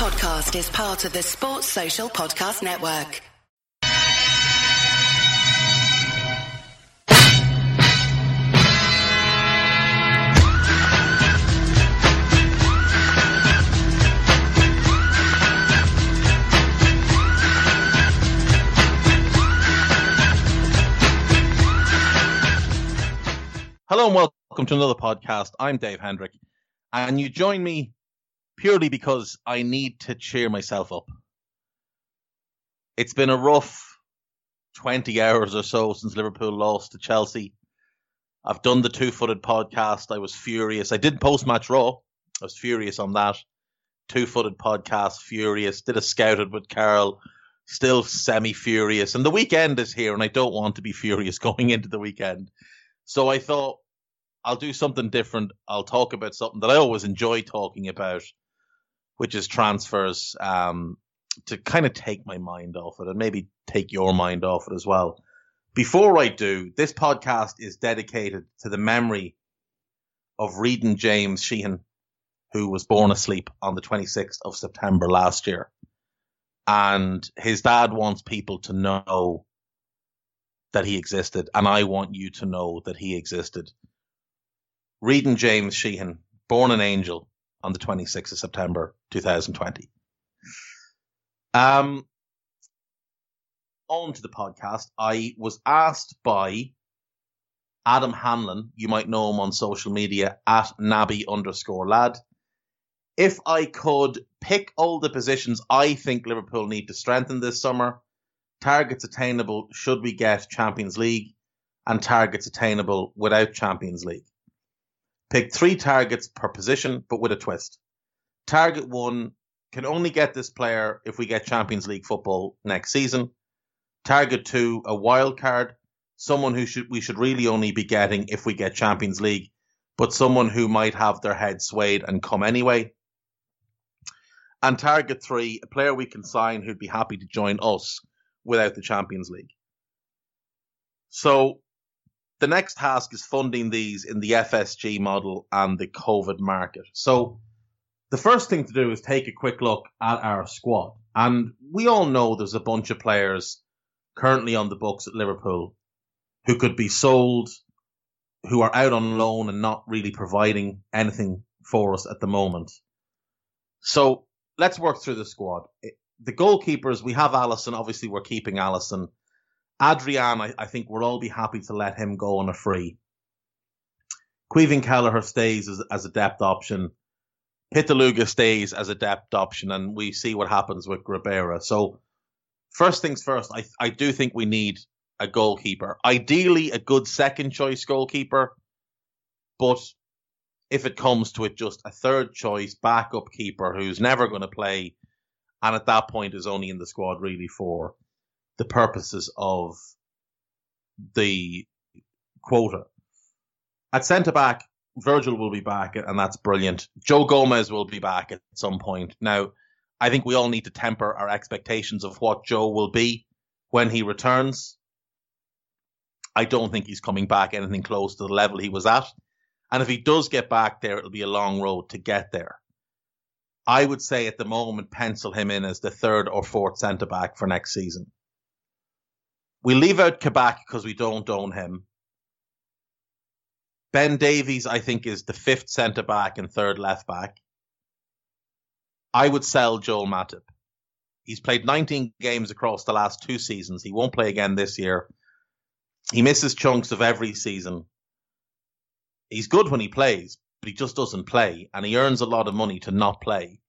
podcast is part of the Sports Social Podcast Network. Hello and welcome to another podcast. I'm Dave Hendrick, and you join me purely because I need to cheer myself up. It's been a rough 20 hours or so since Liverpool lost to Chelsea. I've done the two footed podcast. I was furious. I did post match raw. I was furious on that. Two footed podcast, furious. Did a scouted with Carol. still semi furious. And the weekend is here, and I don't want to be furious going into the weekend. So I thought I'll do something different. I'll talk about something that I always enjoy talking about, which is transfers, um, to kind of take my mind off it and maybe take your mind off it as well. Before I do, this podcast is dedicated to the memory of Reading James Sheehan, who was born asleep on the 26th of September last year. And his dad wants people to know that he existed, and I want you to know that he existed. Reading James Sheehan, born an angel on the 26th of September 2020. Um, on to the podcast. I was asked by Adam Hanlon, you might know him on social media at Nabby underscore lad, if I could pick all the positions I think Liverpool need to strengthen this summer targets attainable should we get Champions League, and targets attainable without Champions League. Pick three targets per position, but with a twist. Target one can only get this player if we get Champions League football next season. Target two, a wild card, someone who should we should really only be getting if we get Champions League, but someone who might have their head swayed and come anyway. And target three, a player we can sign who'd be happy to join us without the Champions League. So the next task is funding these in the FSG model and the COVID market. So the first thing to do is take a quick look at our squad. And we all know there's a bunch of players currently on the books at Liverpool who could be sold, who are out on loan and not really providing anything for us at the moment. So let's work through the squad the goalkeepers, we have Alisson. Obviously, we're keeping Alisson. Adrian, I, I, think we'll all be happy to let him go on a free. Caoimhín Kelleher stays as, as a depth option. Pitaluga stays as a depth option, and we see what happens with Grabara. So, first things first, I, I do think we need a goalkeeper. Ideally, a good second choice goalkeeper, but if it comes to it, just a third choice backup keeper who's never going to play and at that point is only in the squad really for the purposes of the quota. At centre back, Virgil will be back, and that's brilliant. Joe Gomez will be back at some point. Now, I think we all need to temper our expectations of what Joe will be when he returns. I don't think he's coming back anything close to the level he was at. And if he does get back there, it'll be a long road to get there. I would say at the moment pencil him in as the third or fourth centre back for next season. We leave out Kabak because we don't own him. Ben Davies, I think, is the fifth centre back and third left back. I would sell Joel Matip. He's played 19 games across the last two seasons. He won't play again this year. He misses chunks of every season. He's good when he plays, but he just doesn't play, and he earns a lot of money to not play.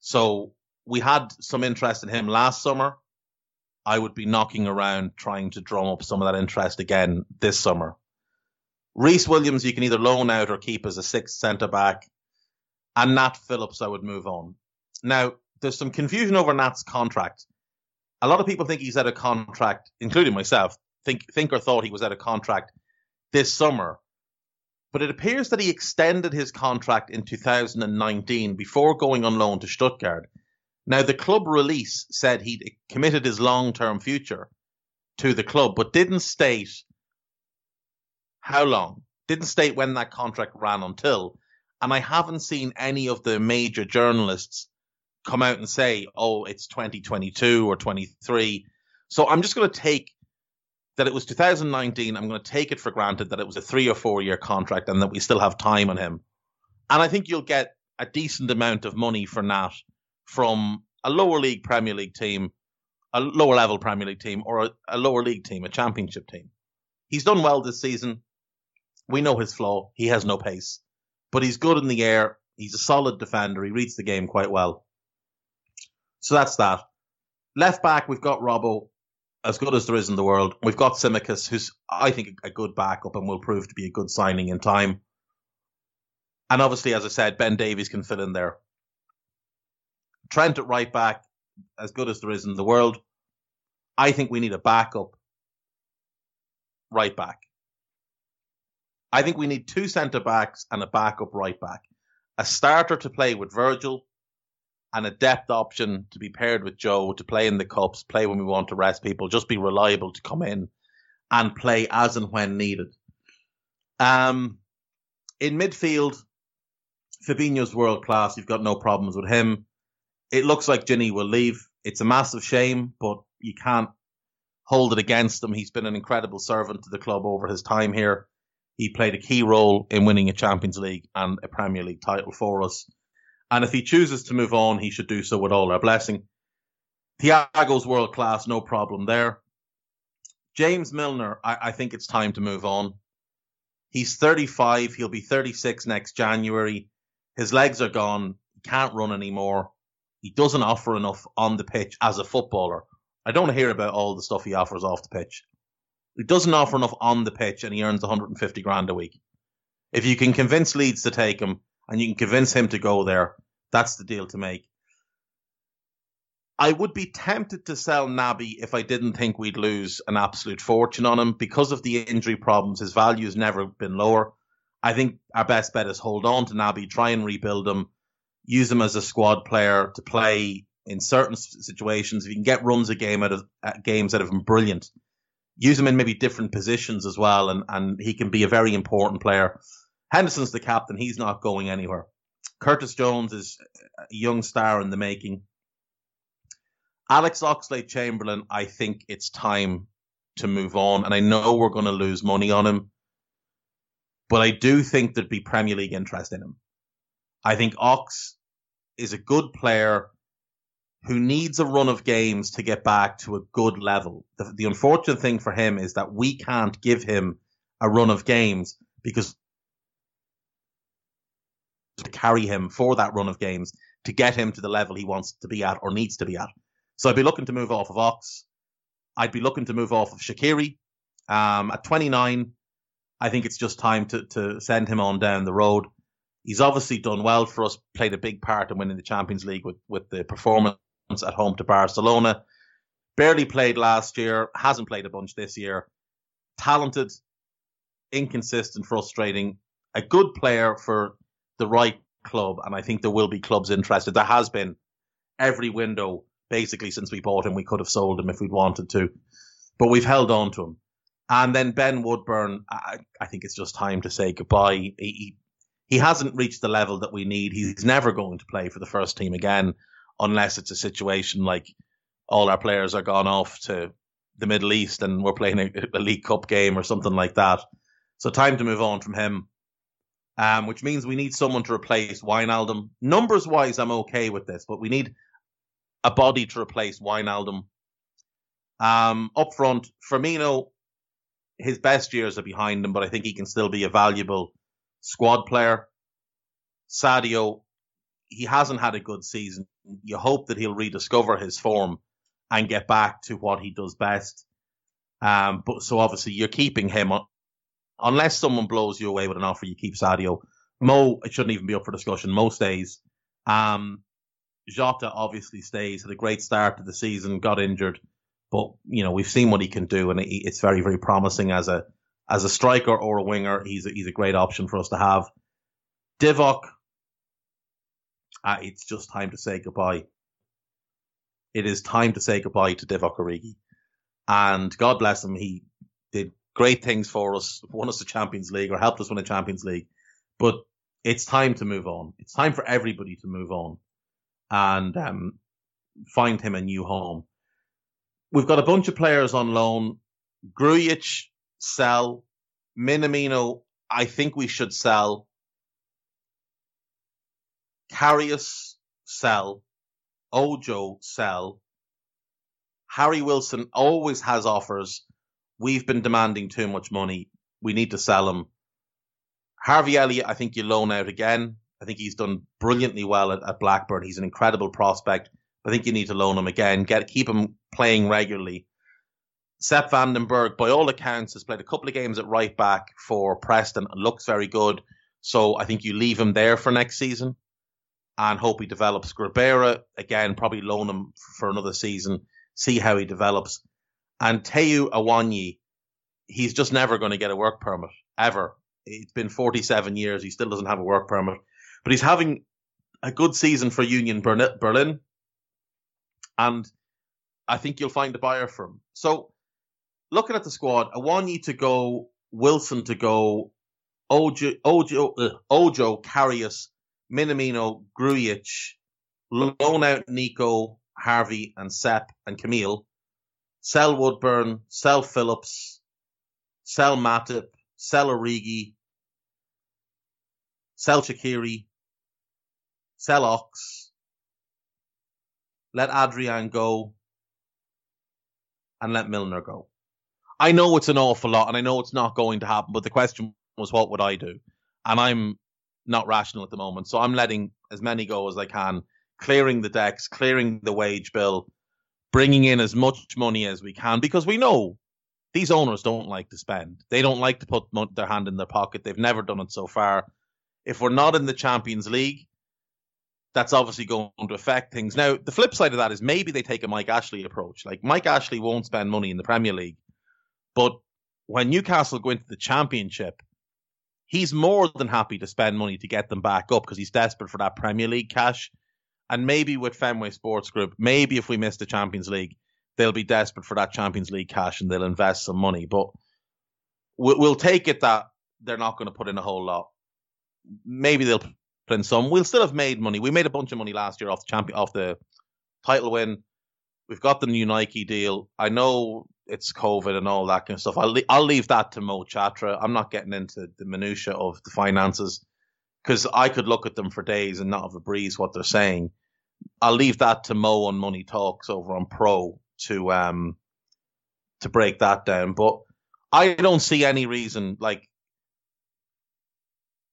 So we had some interest in him last summer. I would be knocking around trying to drum up some of that interest again this summer. Rhys Williams, you can either loan out or keep as a sixth centre back. And Nat Phillips, I would move on. Now, there's some confusion over Nat's contract. A lot of people think he's out of contract, including myself, think, think or thought he was out of contract this summer but it appears that he extended his contract in 2019 before going on loan to Stuttgart. Now, the club release said he'd committed his long term future to the club, but didn't state how long, didn't state when that contract ran until. And I haven't seen any of the major journalists come out and say, oh, it's 2022 or 23. So I'm just going to take that it was 2019. I'm going to take it for granted that it was a three or four year contract and that we still have time on him. And I think you'll get a decent amount of money for Nat from a lower league Premier League team, a lower level Premier League team, or a, a lower league team, a championship team. He's done well this season. We know his flaw. He has no pace, but he's good in the air. He's a solid defender. He reads the game quite well. So that's that. Left back, we've got Robbo, as good as there is in the world. We've got Tsimikas, who's, I think, a good backup and will prove to be a good signing in time. And obviously, as I said, Ben Davies can fill in there. Trent at right back, as good as there is in the world. I think we need a backup right back. I think we need two centre backs and a backup right back. A starter to play with Virgil and a depth option to be paired with Joe to play in the cups, play when we want to rest people, just be reliable to come in and play as and when needed. Um, in midfield, Fabinho's world class. You've got no problems with him. It looks like Gini will leave. It's a massive shame, but you can't hold it against him. He's been an incredible servant to the club over his time here. He played a key role in winning a Champions League and a Premier League title for us. And if he chooses to move on, he should do so with all our blessing. Thiago's world class, no problem there. James Milner, I, I think it's time to move on. He's 35. He'll be 36 next January. His legs are gone. He can't run anymore. He doesn't offer enough on the pitch as a footballer. I don't hear about all the stuff he offers off the pitch. He doesn't offer enough on the pitch and he earns 150 grand a week. If you can convince Leeds to take him and you can convince him to go there, that's the deal to make. I would be tempted to sell Naby if I didn't think we'd lose an absolute fortune on him because of the injury problems. His value has never been lower. I think our best bet is hold on to Naby, try and rebuild him, use him as a squad player to play in certain situations. If you can get runs a game out of games out of him, brilliant. Use him in maybe different positions as well, and, and he can be a very important player. Henderson's the captain; he's not going anywhere. Curtis Jones is a young star in the making. Alex Oxlade Chamberlain, I think it's time to move on, and I know we're going to lose money on him but I do think there'd be Premier League interest in him. I think Ox is a good player who needs a run of games to get back to a good level. The, the unfortunate thing for him is that we can't give him a run of games because to carry him for that run of games to get him to the level he wants to be at or needs to be at. So I'd be looking to move off of Ox. I'd be looking to move off of Shaqiri. Um, at 29, I think it's just time to, to send him on down the road. He's obviously done well for us, played a big part in winning the Champions League with, with the performance at home to Barcelona. Barely played last year, hasn't played a bunch this year. Talented, inconsistent, frustrating, a good player for the right club, and I think there will be clubs interested. There has been every window basically since we bought him. We could have sold him if we'd wanted to, but we've held on to him. And then Ben Woodburn, I, I think it's just time to say goodbye. He, he, hasn't reached the level that we need. He's never going to play for the first team again, unless it's a situation like all our players are gone off to the Middle East and we're playing a, a League Cup game or something like that. So time to move on from him. Um, which means we need someone to replace Wijnaldum. Numbers wise, I'm okay with this, but we need a body to replace Wijnaldum. Um, up front, Firmino, his best years are behind him, but I think he can still be a valuable squad player. Sadio, he hasn't had a good season. You hope that he'll rediscover his form and get back to what he does best. Um, but so obviously you're keeping him on, unless someone blows you away with an offer. You keep Sadio. Mo, it shouldn't even be up for discussion. Mo stays. Um, Jota obviously stays. Had a great start to the season. Got injured. But you know we've seen what he can do, and it's very very promising as a as a striker or a winger. He's a, he's a great option for us to have. Divock, uh, it's just time to say goodbye. It is time to say goodbye to Divock Origi, and God bless him. He did great things for us, won us the Champions League or helped us win the Champions League. But it's time to move on. It's time for everybody to move on. and um, find him a new home. We've got a bunch of players on loan. Grujic, sell. Minamino, I think we should sell. Karius, sell. Ojo, sell. Harry Wilson always has offers. We've been demanding too much money. We need to sell him. Harvey Elliott, I think you loan out again. I think he's done brilliantly well at, at Blackburn. He's an incredible prospect. I think you need to loan him again. Get keep him playing regularly. Sepp van den Berg, by all accounts, has played a couple of games at right back for Preston and looks very good. So I think you leave him there for next season and hope he develops. Grabara, again, probably loan him for another season, see how he develops. And Taiwo Awoniyi, he's just never going to get a work permit, ever. It's been 47 years. He still doesn't have a work permit. But he's having a good season for Union Berlin. And I think you'll find a buyer for him. So looking at the squad, I want you to go, Wilson to go, Ojo, Ojo, uh, Ojo Karius, Minamino, Grujic, loan out Nico, Harvey, and Sepp and Kamil, sell Woodburn, sell Phillips, sell Matip, sell Origi, sell Shaqiri, sell Ox, let Adrian go, and let Milner go. I know it's an awful lot, and I know it's not going to happen. But the question was, what would I do? And I'm not rational at the moment, so I'm letting as many go as I can, clearing the decks, clearing the wage bill, bringing in as much money as we can, because we know these owners don't like to spend. They don't like to put their hand in their pocket. They've never done it so far. If we're not in the Champions League, that's obviously going to affect things. Now, the flip side of that is maybe they take a Mike Ashley approach. Like Mike Ashley won't spend money in the Premier League but when Newcastle go into the championship, he's more than happy to spend money to get them back up because he's desperate for that Premier League cash. And maybe with Fenway Sports Group, maybe if we miss the Champions League, they'll be desperate for that Champions League cash and they'll invest some money. But we'll take it that they're not going to put in a whole lot. Maybe they'll put in some. We'll still have made money. We made a bunch of money last year off the champion, off the title win. We've got the new Nike deal. I know it's COVID and all that kind of stuff. I'll I'll leave that to Mo Chatra. I'm not getting into the minutia of the finances because I could look at them for days and not have a breeze what they're saying. I'll leave that to Mo on Money Talks over on Pro to um to break that down. But I don't see any reason like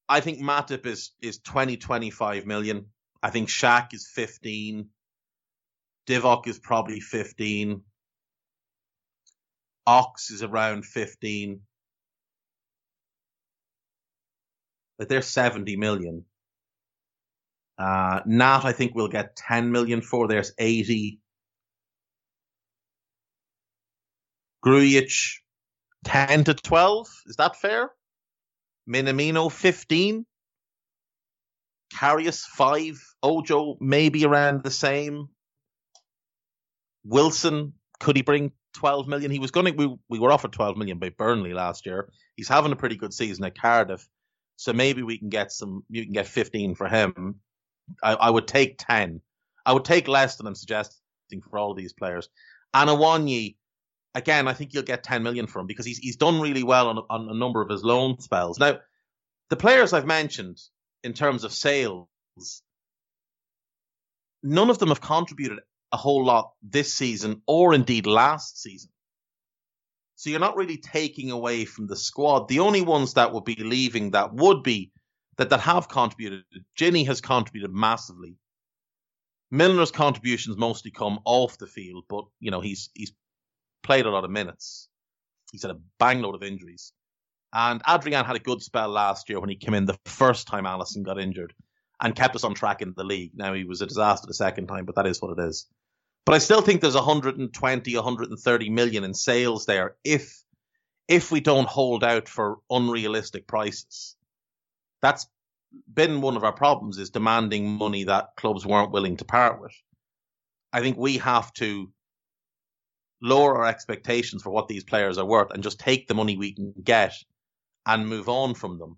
I think Matip is is 20 25 million. I think Shaq is 15. Divock is probably 15. Ox is around 15. But they're 70 million. Uh, Nat, I think we'll get 10 million for. There's 80. Grujic, 10 to 12. Is that fair? Minamino, 15. Karius, 5. Ojo, maybe around the same. Wilson, could he bring 12 million. He was going to, we, we were offered 12 million by Burnley last year. He's having a pretty good season at Cardiff. So maybe we can get some, you can get 15 for him. I, I would take 10. I would take less than I'm suggesting for all of these players. And Awoniyi, again, I think you'll get 10 million for him because he's, he's done really well on, on a number of his loan spells. Now, the players I've mentioned in terms of sales, none of them have contributed a whole lot this season or indeed last season. So you're not really taking away from the squad. The only ones that would be leaving that would be that that have contributed. Gini has contributed massively. Milner's contributions mostly come off the field, but you know he's he's played a lot of minutes. He's had a bangload of injuries, and Adrian had a good spell last year when he came in the first time Alisson got injured and kept us on track in the league. Now he was a disaster the second time, but that is what it is. But I still think there's 120, 130 million in sales there if if we don't hold out for unrealistic prices. That's been one of our problems is demanding money that clubs weren't willing to part with. I think we have to lower our expectations for what these players are worth and just take the money we can get and move on from them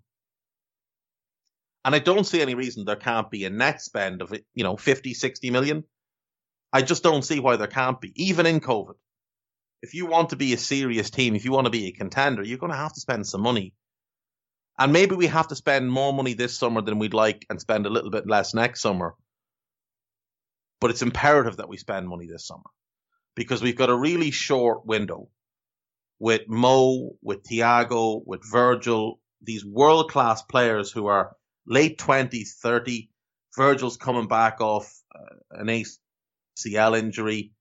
And I don't see any reason there can't be a net spend of, you know, 50, 60 million. I just don't see why there can't be, even in COVID. If you want to be a serious team, if you want to be a contender, you're going to have to spend some money. And maybe we have to spend more money this summer than we'd like and spend a little bit less next summer. But it's imperative that we spend money this summer because we've got a really short window with Mo, with Thiago, with Virgil, these world class players who are late 20s, 30. Virgil's coming back off uh, an ACL injury.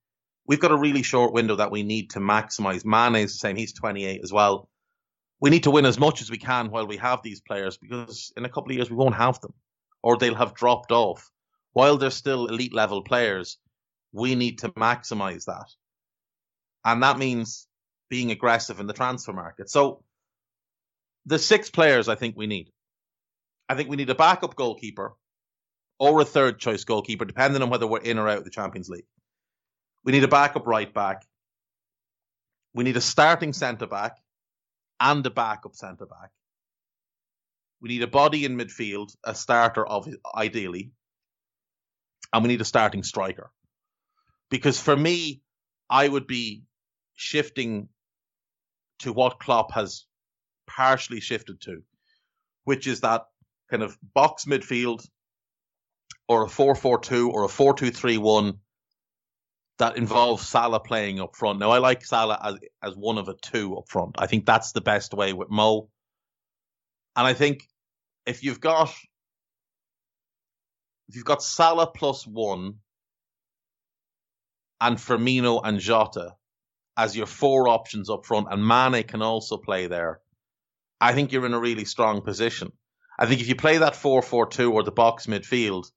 We've got a really short window that we need to maximize. Mane is the same. He's 28 as well. We need to win as much as we can while we have these players because in a couple of years we won't have them or they'll have dropped off. While they're still elite level players, we need to maximize that. And that means being aggressive in the transfer market. So the six players I think we need. I think we need a backup goalkeeper or a third choice goalkeeper, depending on whether we're in or out of the Champions League. We need a backup right back. We need a starting centre back and a backup centre back. We need a body in midfield, a starter of ideally, and we need a starting striker. Because for me, I would be shifting to what Klopp has partially shifted to, which is that kind of box midfield or a 4-4-2 or a 4-2-3-1 that involves Salah playing up front. Now I like Salah as as one of a two up front. I think that's the best way with Mo. And I think if you've got if you've got Salah plus one and Firmino and Jota as your four options up front, and Mane can also play there, I think you're in a really strong position. I think if you play that 4 4 2 or the box midfield,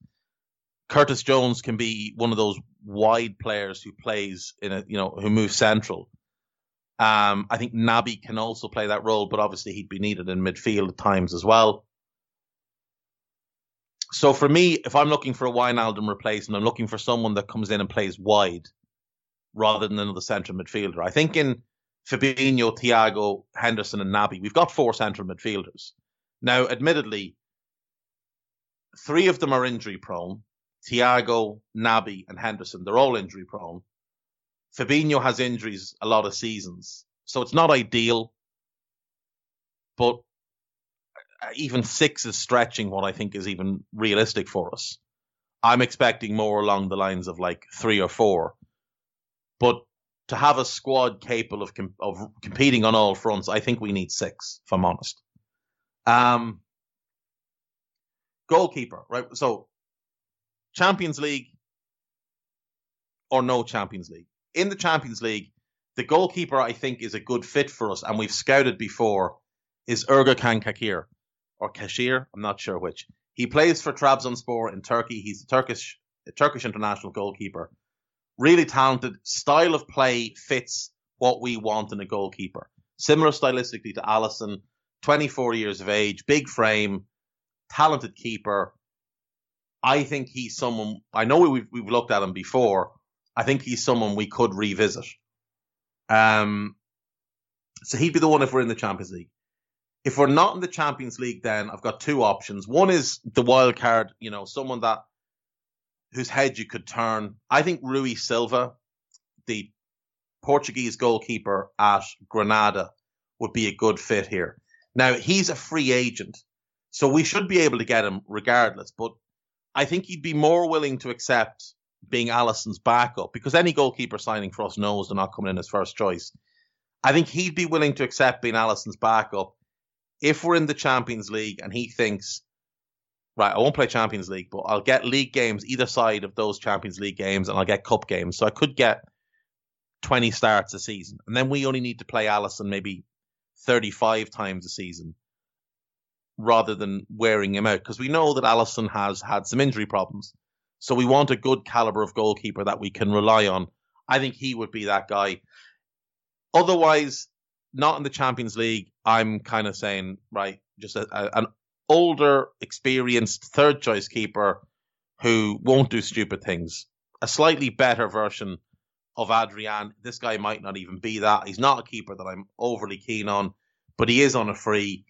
Curtis Jones can be one of those wide players who plays in a, you know, who moves central. Um, I think Naby can also play that role, but obviously he'd be needed in midfield at times as well. So for me, if I'm looking for a Wijnaldum replacement, I'm looking for someone that comes in and plays wide rather than another central midfielder. I think in Fabinho, Thiago, Henderson, and Naby, we've got four central midfielders. Now, admittedly, three of them are injury prone. Thiago, Naby, and Henderson, they're all injury prone. Fabinho has injuries a lot of seasons, so it's not ideal. But uh, even six is stretching what I think is even realistic for us. I'm expecting more along the lines of like three or four. But to have a squad capable of of competing on all fronts, I think we need six. If I'm honest. Um, goalkeeper, right? So, Champions League or no Champions League. In the Champions League, the goalkeeper I think is a good fit for us, and we've scouted before, is Uğurcan Kakir or Kashir. I'm not sure which. He plays for Trabzonspor in Turkey. He's a Turkish a Turkish international goalkeeper really talented. Style of play fits what we want in a goalkeeper. Similar stylistically to Alisson, 24 years of age, big frame, talented keeper. I think he's someone, I know we've, we've looked at him before. I think he's someone we could revisit. Um, so he'd be the one if we're in the Champions League. If we're not in the Champions League, then I've got two options. One is the wild card, you know, someone that whose head you could turn. I think Rui Silva, the Portuguese goalkeeper at Granada, would be a good fit here. Now, he's a free agent, so we should be able to get him regardless, but I think he'd be more willing to accept being Alisson's backup because any goalkeeper signing for us knows they're not coming in as first choice. I think he'd be willing to accept being Alisson's backup if we're in the Champions League and he thinks right, I won't play Champions League, but I'll get league games either side of those Champions League games, and I'll get cup games. So I could get 20 starts a season. And then we only need to play Alisson maybe 35 times a season rather than wearing him out because we know that Alisson has had some injury problems. So we want a good caliber of goalkeeper that we can rely on. I think he would be that guy. Otherwise, not in the Champions League, I'm kind of saying, right, just a, a, an older, experienced third choice keeper who won't do stupid things. A slightly better version of Adrian. This guy might not even be that. He's not a keeper that I'm overly keen on, but he is on a free.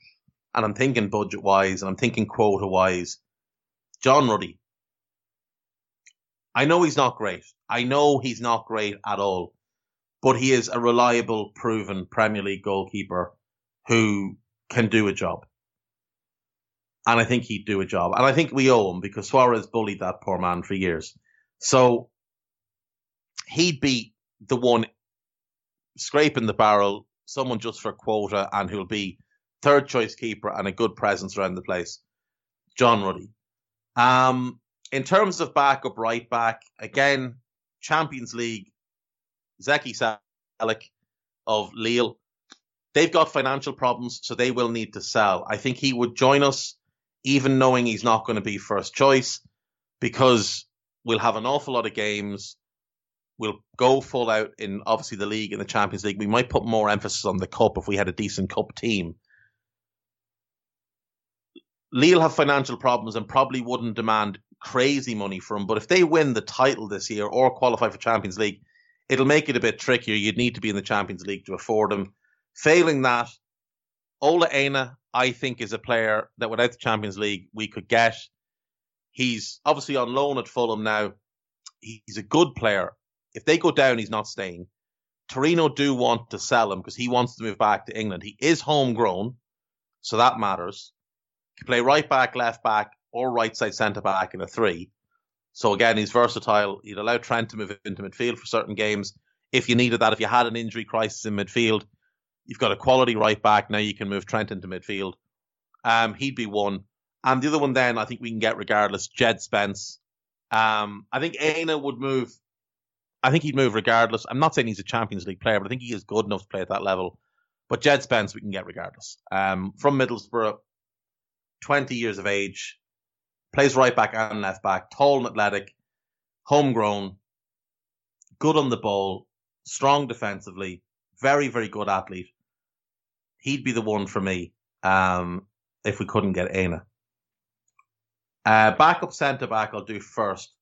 and I'm thinking budget wise and I'm thinking quota wise, John Ruddy. I know he's not great. I know he's not great at all, but he is a reliable, proven Premier League goalkeeper who can do a job. And I think he'd do a job. And I think we owe him because Suarez bullied that poor man for years. So he'd be the one scraping the barrel, someone just for quota, and who'll be third choice keeper and a good presence around the place. John Ruddy. Um, in terms of backup right back, again, Champions League, Zeki Çelik of Lille. They've got financial problems, so they will need to sell. I think he would join us, even knowing he's not going to be first choice, because we'll have an awful lot of games. We'll go full out in obviously the league and the Champions League. We might put more emphasis on the cup if we had a decent cup team. Lille have financial problems and probably wouldn't demand crazy money for him. But if they win the title this year or qualify for Champions League, it'll make it a bit trickier. You'd need to be in the Champions League to afford them. Failing that, Ola Aina, I think, is a player that without the Champions League we could get. He's obviously on loan at Fulham now. He's a good player. If they go down, he's not staying. Torino do want to sell him because he wants to move back to England. He is homegrown, so that matters. He can play right back, left back, or right side centre back in a three. So again, he's versatile. He'd allow Trent to move into midfield for certain games if you needed that. If you had an injury crisis in midfield, you've got a quality right back. Now you can move Trent into midfield. Um, he'd be one. And the other one then I think we can get regardless, Jed Spence. Um, I think Aina would move. I think he'd move regardless. I'm not saying he's a Champions League player, but I think he is good enough to play at that level. But Jed Spence we can get regardless. Um, from Middlesbrough, 20 years of age, plays right back and left back, tall and athletic, homegrown, good on the ball, strong defensively, very, very good athlete. He'd be the one for me um, if we couldn't get Aina. Uh, backup centre back, I'll do first.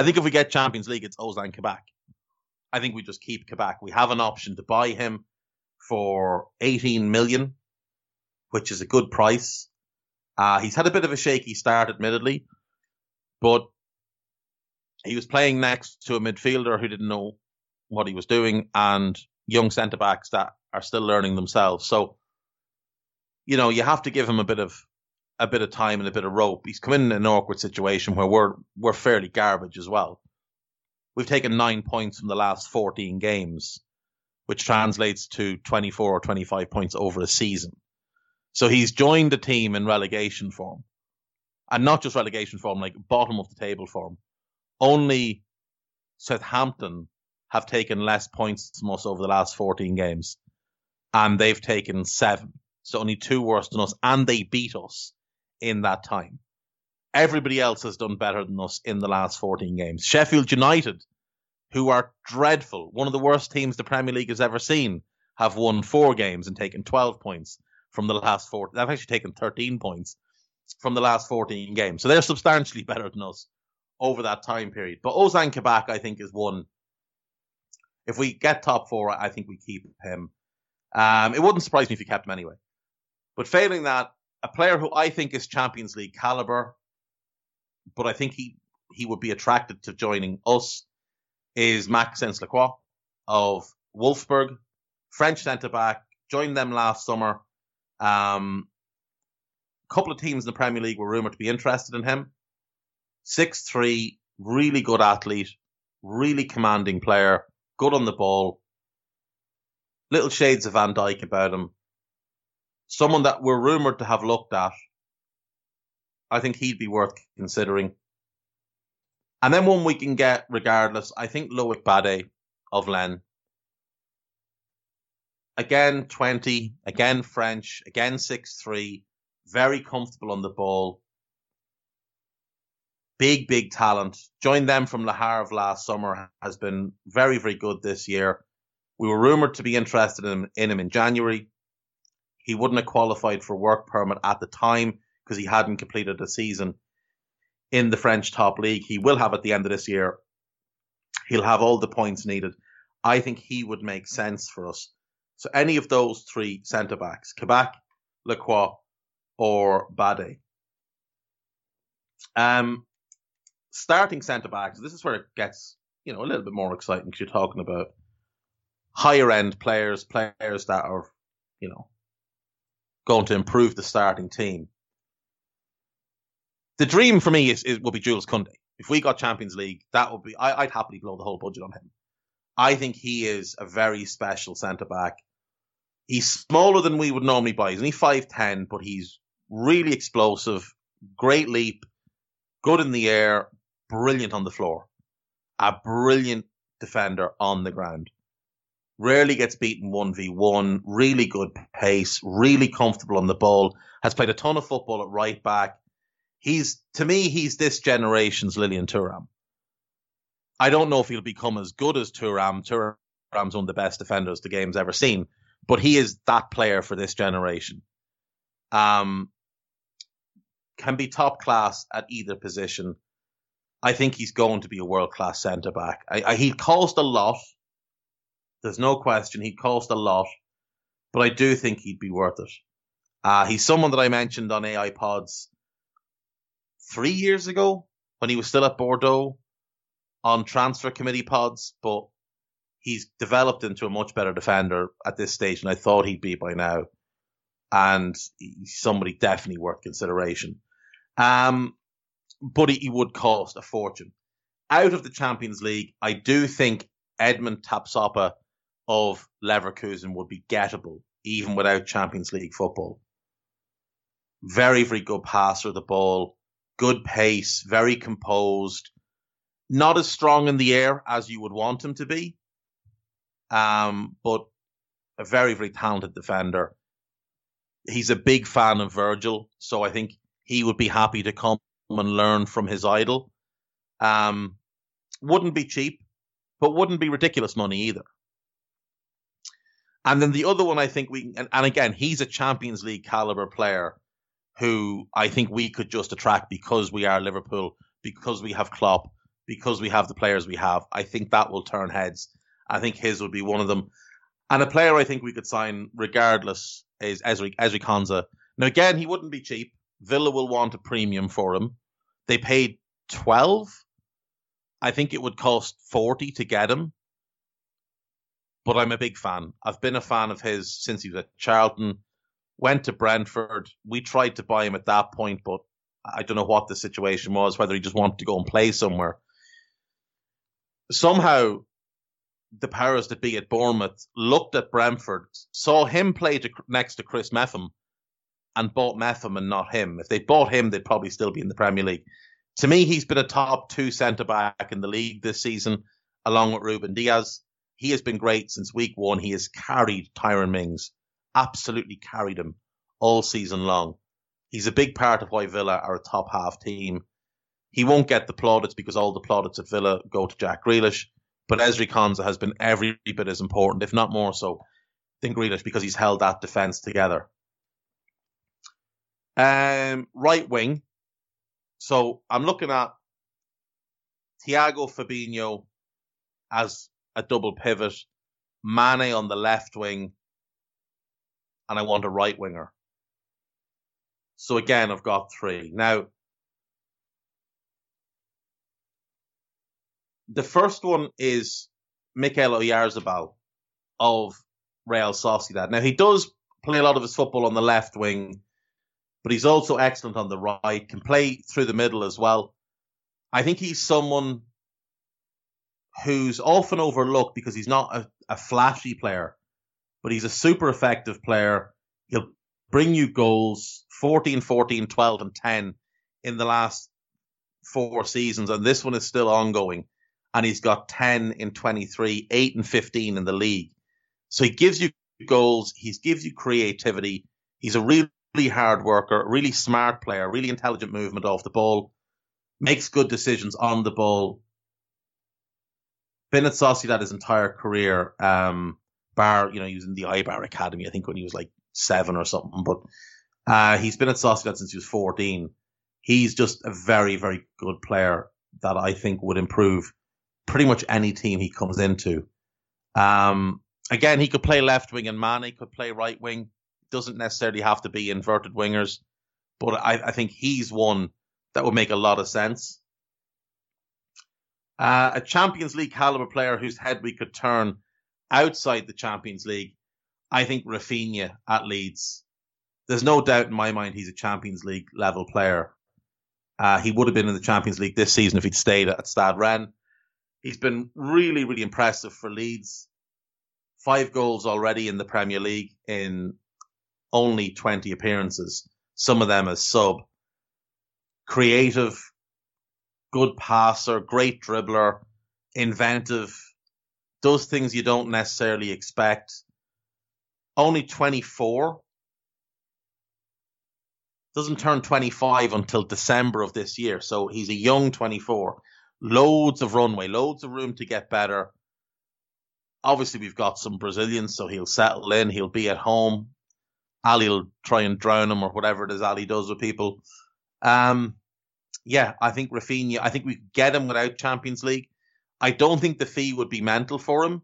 I think if we get Champions League, it's Ozan Kabak. I think we just keep Kabak. We have an option to buy him for 18 million, which is a good price. Uh, he's had a bit of a shaky start, admittedly, but he was playing next to a midfielder who didn't know what he was doing and young centre backs that are still learning themselves. So, you know, you have to give him a bit of a bit of time and a bit of rope. He's come in an awkward situation where we're we're fairly garbage as well. We've taken nine points from the last 14 games, which translates to 24 or 25 points over a season. So he's joined the team in relegation form. And not just relegation form, like bottom of the table form. Only Southampton have taken less points from us over the last 14 games. And they've taken seven. So only two worse than us. And they beat us in that time. Everybody else has done better than us in the last 14 games. Sheffield United, who are dreadful, one of the worst teams the Premier League has ever seen, have won four games and taken 12 points from the last four. They've actually taken 13 points from the last 14 games. So they're substantially better than us over that time period. But Ozan Kabak, I think, is one. If we get top four, I think we keep him. Um, it wouldn't surprise me if you kept him anyway. But failing that, a player who I think is Champions League caliber, but I think he, he would be attracted to joining us, is Maxence Lacroix of Wolfsburg, French centre back, joined them last summer um, a couple of teams in the Premier League were rumored to be interested in him. Six three, really good athlete, really commanding player, good on the ball. Little shades of Van Dijk about him. Someone that we're rumored to have looked at. I think he'd be worth considering. And then one we can get regardless. I think Loic Bade of Lens again 20, again French, again 6 3, very comfortable on the ball. Big, big talent. Joined them from Le Havre last summer, has been very, very good this year. We were rumored to be interested in in him in January. He wouldn't have qualified for work permit at the time because he hadn't completed a season in the French top league. He will have at the end of this year. He'll have all the points needed. I think he would make sense for us. So any of those three centre backs, Kabak, Lacroix, or Bade. Um, starting centre backs. This is where it gets you know a little bit more exciting because you're talking about higher end players, players that are you know going to improve the starting team. The dream for me is, is would be Jules Koundé. If we got Champions League, that would be I, I'd happily blow the whole budget on him. I think he is a very special centre back. He's smaller than we would normally buy. He's only five ten, but he's really explosive, great leap, good in the air, brilliant on the floor, a brilliant defender on the ground. Rarely gets beaten 1v1, really good pace, really comfortable on the ball, has played a ton of football at right back. He's, to me, he's this generation's Lilian Thuram. I don't know if he'll become as good as Thuram. Thuram's one of the best defenders the game's ever seen, but he is that player for this generation. Um, can be top class at either position. I think he's going to be a world class centre back. I, I, he cost a lot. There's no question. He'd cost a lot, but I do think he'd be worth it. Uh, he's someone that I mentioned on AI Pods three years ago when he was still at Bordeaux on transfer committee pods, but he's developed into a much better defender at this stage than I thought he'd be by now. And he's somebody definitely worth consideration. Um, but he would cost a fortune. Out of the Champions League, I do think Edmond Tapsoba of Leverkusen would be gettable, even without Champions League football. Very, very good passer of the ball, good pace, very composed, not as strong in the air as you would want him to be, um, but a very, very talented defender. He's a big fan of Virgil, so I think he would be happy to come and learn from his idol. Um, wouldn't be cheap, but wouldn't be ridiculous money either. And then the other one, I think we, and, and again, he's a Champions League caliber player who I think we could just attract because we are Liverpool, because we have Klopp, because we have the players we have. I think that will turn heads. I think his would be one of them. And a player I think we could sign regardless is Ezri, Ezri Konsa. Now, again, he wouldn't be cheap. Villa will want a premium for him. They paid 12. I think it would cost 40 to get him. But I'm a big fan. I've been a fan of his since he was at Charlton. Went to Brentford. We tried to buy him at that point, but I don't know what the situation was, whether he just wanted to go and play somewhere. Somehow, the powers that be at Bournemouth looked at Brentford, saw him play to, next to Chris Mepham, and bought Mepham and not him. If they bought him, they'd probably still be in the Premier League. To me, he's been a top two centre back in the league this season, along with Ruben Dias. He has been great since week one. He has carried Tyrone Mings, absolutely carried him all season long. He's a big part of why Villa are a top half team. He won't get the plaudits because all the plaudits at Villa go to Jack Grealish, but Ezri Konsa has been every bit as important, if not more so, than Grealish because he's held that defence together. Um, right wing. So I'm looking at Thiago Fabinho as a double pivot, Mane on the left wing, and I want a right winger. So again, I've got three. Now, the first one is Mikel Oyarzabal of Real Sociedad. Now, he does play a lot of his football on the left wing, but he's also excellent on the right, can play through the middle as well. I think he's someone who's often overlooked because he's not a, a flashy player, but he's a super effective player. He'll bring you goals 14, 14, 12, and 10 in the last four seasons, and this one is still ongoing. And he's got 10 in 23, 8 and 15 in the league. So he gives you goals, he gives you creativity. He's a really hard worker, really smart player, really intelligent movement off the ball, makes good decisions on the ball. At Sociedad his entire career. Um, bar, you know, he was in the Eibar Academy, I think, when he was like seven or something. But uh, he's been at Sociedad since he was 14. He's just a very, very good player that I think would improve pretty much any team he comes into. Um, again, he could play left wing and Mane could play right wing doesn't necessarily have to be inverted wingers. but I, I think he's one that would make a lot of sense. Uh, a Champions League caliber player whose head we could turn outside the Champions League. I think Raphinha at Leeds. There's no doubt in my mind he's a Champions League level player. Uh, he would have been in the Champions League this season if he'd stayed at Stade Rennes. He's been really, really impressive for Leeds. Five goals already in the Premier League in only 20 appearances, some of them as sub. Creative, good passer, great dribbler, inventive, does things you don't necessarily expect. Only 24. Doesn't turn 25 until December of this year. So he's a young 24. Loads of runway, loads of room to get better. Obviously, we've got some Brazilians, so he'll settle in. He'll be at home. Ali will try and drown him or whatever it is Ali does with people. Um, yeah, I think Raphinha, I think we could get him without Champions League. I don't think the fee would be mental for him.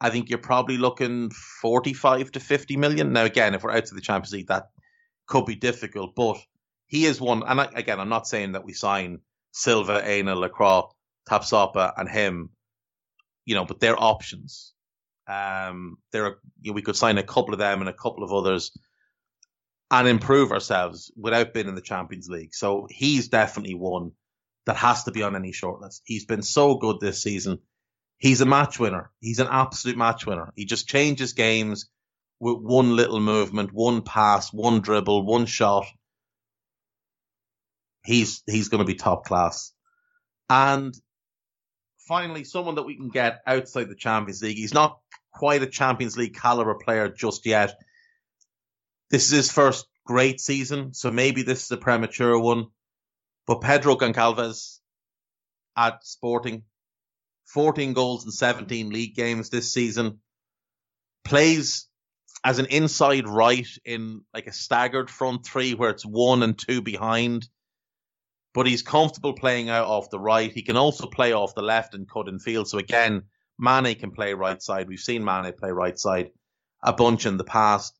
I think you're probably looking 45 to 50 million. Now, again, if we're out to the Champions League, that could be difficult, but he is one. And I, again, I'm not saying that we sign Silva, Aina, Lacroix, Tapsoba, and him, you know, but they're options. Um, there are, you know, we could sign a couple of them and a couple of others and improve ourselves without being in the Champions League. So he's definitely one that has to be on any shortlist. He's been so good this season. He's a match winner. He's an absolute match winner. He just changes games with one little movement, one pass, one dribble, one shot. He's he's going to be top class. And finally, someone that we can get outside the Champions League. He's not quite a Champions League caliber player just yet. This is his first great season, so maybe this is a premature one. But Pedro Goncalves at Sporting, 14 goals in 17 league games this season, plays as an inside right in like a staggered front three where it's one and two behind. But he's comfortable playing out off the right. He can also play off the left and cut in field. So again, Mane can play right side. We've seen Mane play right side a bunch in the past.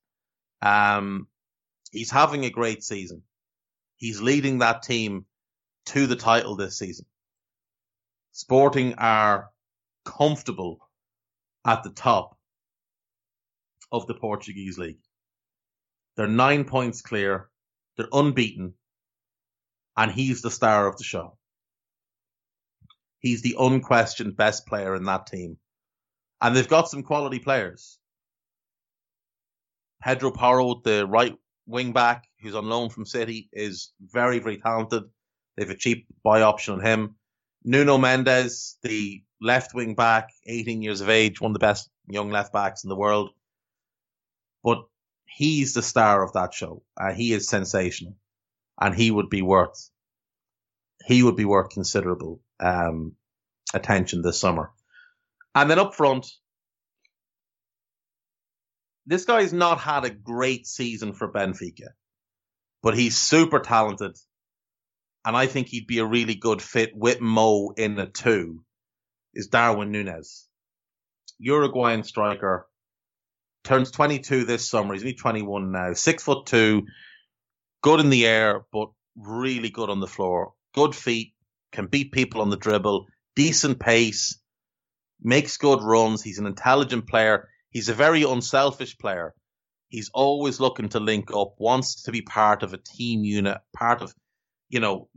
Um, he's having a great season. He's leading that team to the title this season. Sporting are comfortable at the top of the Portuguese league. They're nine points clear. They're unbeaten. And he's the star of the show. He's the unquestioned best player in that team. And they've got some quality players. Pedro Porro, the right wing back, who's on loan from City, is very, very talented. They've a cheap buy option on him. Nuno Mendes, the left wing back, 18 years of age, one of the best young left backs in the world. But he's the star of that show. Uh, he is sensational, and he would be worth he would be worth considerable um, attention this summer. And then up front, this guy's not had a great season for Benfica, but he's super talented and I think he'd be a really good fit with Mo in a two, is Darwin Nunez. Uruguayan striker, turns 22 this summer. He's only 21 now. Six foot two, good in the air, but really good on the floor. Good feet, can beat people on the dribble, decent pace, makes good runs. He's an intelligent player. He's a very unselfish player. He's always looking to link up, wants to be part of a team unit, part of you know,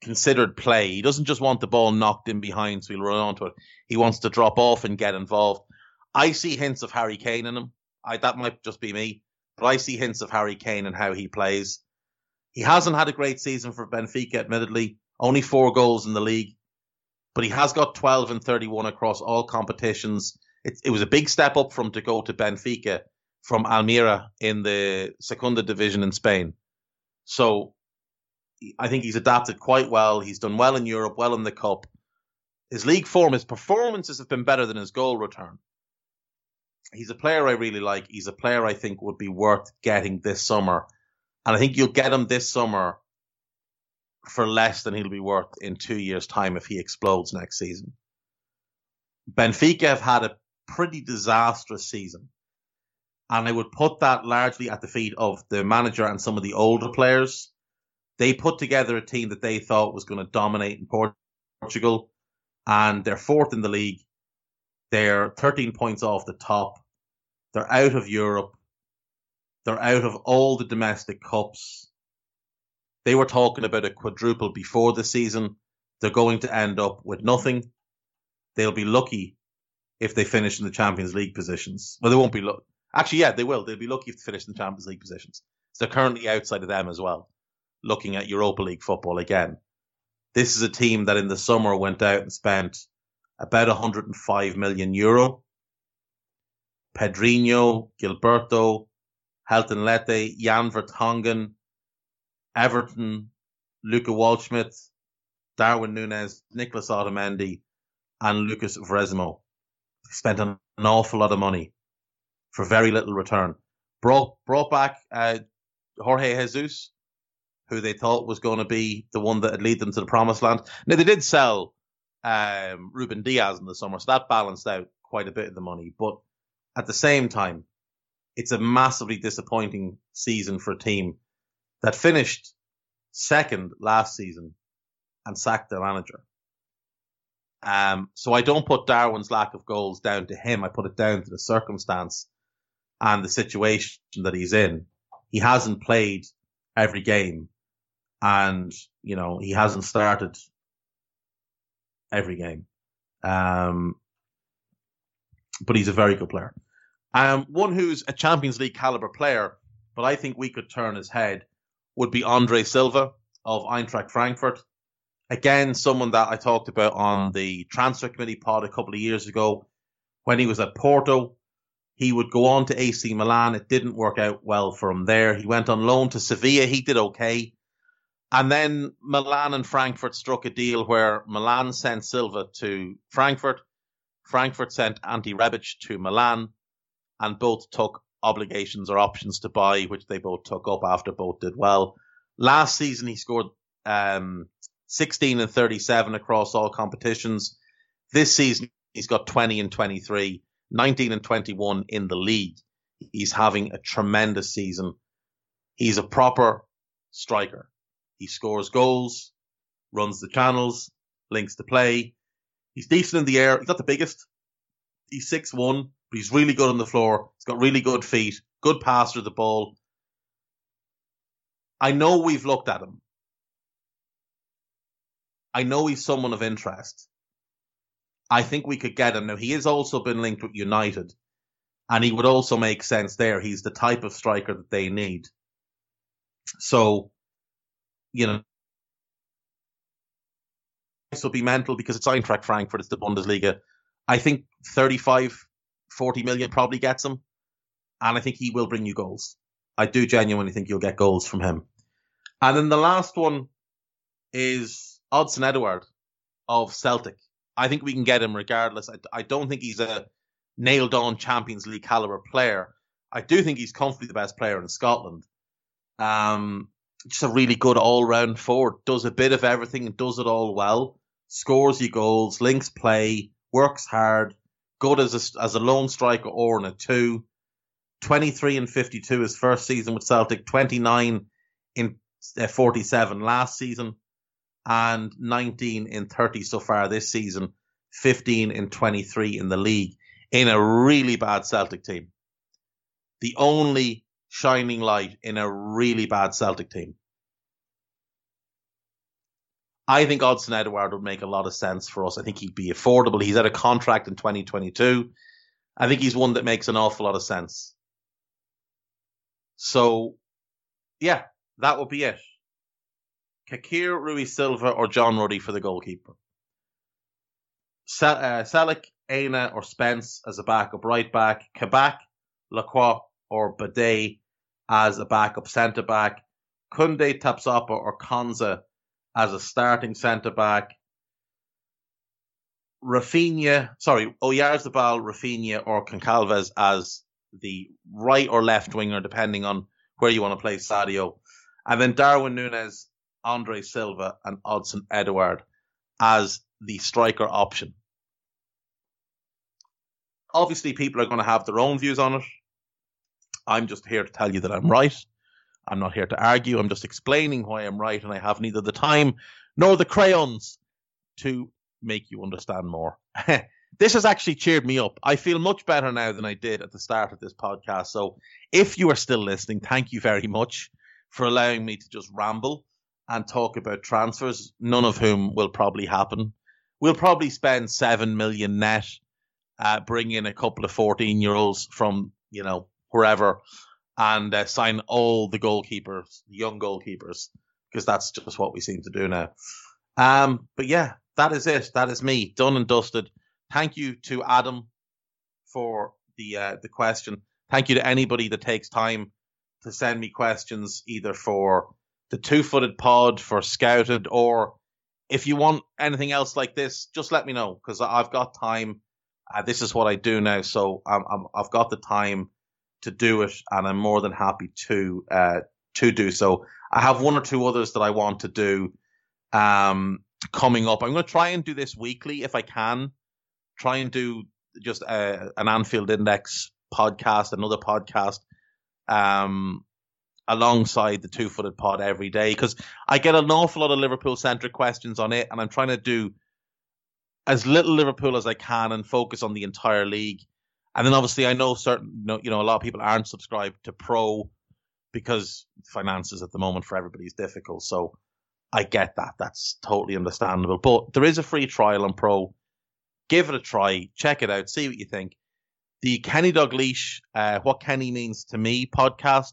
considered play. He doesn't just want the ball knocked in behind so he'll run onto it. He wants to drop off and get involved. I see hints of Harry Kane in him. I, that might just be me, but I see hints of Harry Kane and how he plays. He hasn't had a great season for Benfica, admittedly. Only four goals in the league, but he has got 12 and 31 across all competitions. It, it was a big step up from to go to Benfica from Almeria in the Segunda division in Spain. So I think he's adapted quite well. He's done well in Europe, well in the Cup. His league form, his performances have been better than his goal return. He's a player I really like. He's a player I think would be worth getting this summer. And I think you'll get him this summer for less than he'll be worth in two years' time if he explodes next season. Benfica have had a pretty disastrous season. And I would put that largely at the feet of the manager and some of the older players They put together a team that they thought was going to dominate in Portugal, and they're fourth in the league. They're 13 points off the top. They're out of Europe. They're out of all the domestic cups. They were talking about a quadruple before the season. They're going to end up with nothing. They'll be lucky if they finish in the Champions League positions. Well, they won't be lucky. Actually, yeah, they will. They'll be lucky if they finish in the Champions League positions. So they're currently outside of them as well, looking at Europa League football again. This is a team that in the summer went out and spent about 105 million euro. Pedrinho, Gilberto, Helton Leite, Jan Vertonghen, Everton, Luca Waldschmidt, Darwin Nunez, Nicolas Otamendi, and Lucas Verissimo. Spent an, awful lot of money for very little return. Brought brought back uh, Jorge Jesus, who they thought was going to be the one that would lead them to the promised land. Now they did sell um, Ruben Dias in the summer, so that balanced out quite a bit of the money. But at the same time, it's a massively disappointing season for a team that finished second last season and sacked their manager. Um, so I don't put Darwin's lack of goals down to him. I put it down to the circumstance and the situation that he's in. He hasn't played every game and, you know, he hasn't started every game. Um, but he's a very good player. Um, one who's a Champions League caliber player, but I think we could turn his head would be Andre Silva of Eintracht Frankfurt. Again, someone that I talked about on the transfer committee pod a couple of years ago when he was at Porto. He would go on to AC Milan. It didn't work out well for him there. He went on loan to Sevilla. He did okay. And then Milan and Frankfurt struck a deal where Milan sent Silva to Frankfurt. Frankfurt sent Ante Rebic to Milan and both took obligations or options to buy, which they both took up after both did well. Last season, he scored um, 16 and 37 across all competitions. This season, he's got 20 and 23, 19 and 21 in the league. He's having a tremendous season. He's a proper striker. He scores goals, runs the channels, links to play. He's decent in the air. He's not the biggest. He's six one, but he's really good on the floor. He's got really good feet, good passer of the ball. I know we've looked at him. I know he's someone of interest. I think we could get him. Now, he has also been linked with United, and he would also make sense there. He's the type of striker that they need. So, you know, this will be mental because it's Eintracht Frankfurt, it's the Bundesliga. I think 35, 40 million probably gets him. And I think he will bring you goals. I do genuinely think you'll get goals from him. And then the last one is Odsonne Edouard of Celtic. I think we can get him regardless. I, I don't think he's a nailed on Champions League caliber player. I do think he's comfortably the best player in Scotland. Um, just a really good all round forward. Does a bit of everything and does it all well. Scores you goals, links play, works hard, good as a, as a lone striker or in a two. 23 and 52 his first season with Celtic, 29 in uh, 47 last season, and 19 in 30 so far this season, 15 in 23 in the league, in a really bad Celtic team. The only shining light in a really bad Celtic team. I think Odsonne Edouard would make a lot of sense for us. I think he'd be affordable. He's at a contract in 2022. I think he's one that makes an awful lot of sense. So, yeah, that would be it. Cakir, Rui Silva, or John Ruddy for the goalkeeper. uh, Celik, Aina, or Spence as a backup right back. Kabak, Lacroix, or Bidet as a backup centre back. Kounde, Tapsoba, or Konsa as a starting centre back. Raphinha, sorry, Oyarzabal, Raphinha, or Goncalves as the right or left winger, depending on where you want to play Sadio. And then Darwin Nunez, Andre Silva, and Odsonne Edouard as the striker option. Obviously, people are going to have their own views on it. I'm just here to tell you that I'm right. I'm not here to argue. I'm just explaining why I'm right, and I have neither the time nor the crayons to make you understand more. this has actually cheered me up. I feel much better now than I did at the start of this podcast. So if you are still listening, thank you very much for allowing me to just ramble and talk about transfers, none of whom will probably happen. We'll probably spend seven million net, uh, bring in a couple of 14 year olds from, you know, wherever and uh, sign all the goalkeepers, young goalkeepers, because that's just what we seem to do now. Um, but yeah, that is it. That is me, done and dusted. Thank you to Adam for the uh, the question. Thank you to anybody that takes time to send me questions, either for the two footed pod, for scouted, or if you want anything else like this, just let me know because I've got time. Uh, this is what I do now, so I'm, I'm, I've got the time to do it, and I'm more than happy to uh, to do so. I have one or two others that I want to do um, coming up. I'm going to try and do this weekly if I can. Try and do just uh, an Anfield Index podcast, another podcast, um, alongside the two footed pod every day because I get an awful lot of Liverpool centric questions on it, and I'm trying to do as little Liverpool as I can and focus on the entire league. And then obviously I know certain, you know, a lot of people aren't subscribed to Pro because finances at the moment for everybody is difficult. So I get that. That's totally understandable. But there is a free trial on Pro. Give it a try. Check it out. See what you think. The Kenny Dalglish, uh, What Kenny Means to Me podcast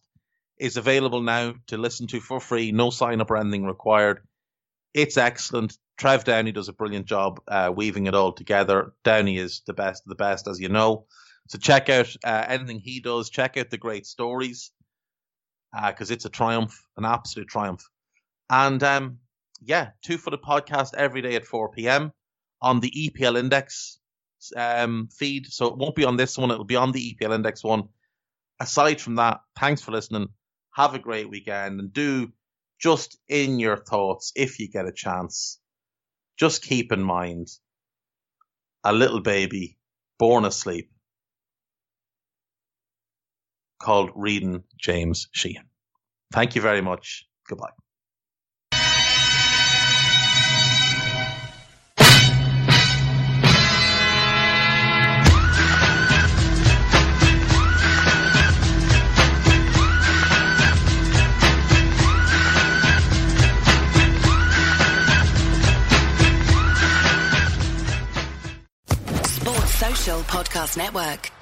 is available now to listen to for free. No sign up or anything required. It's excellent. Trev Downey does a brilliant job uh, weaving it all together. Downey is the best of the best, as you know. So check out uh, anything he does. Check out the great stories because uh, it's a triumph, an absolute triumph. And um, yeah, two for the podcast every day at 4 p.m. on the EPL Index um, feed. So it won't be on this one, it'll be on the EPL Index one. Aside from that, thanks for listening. Have a great weekend and do just in your thoughts, if you get a chance, just keep in mind a little baby born asleep called Reading James Sheehan. Thank you very much. Goodbye. Podcast Network.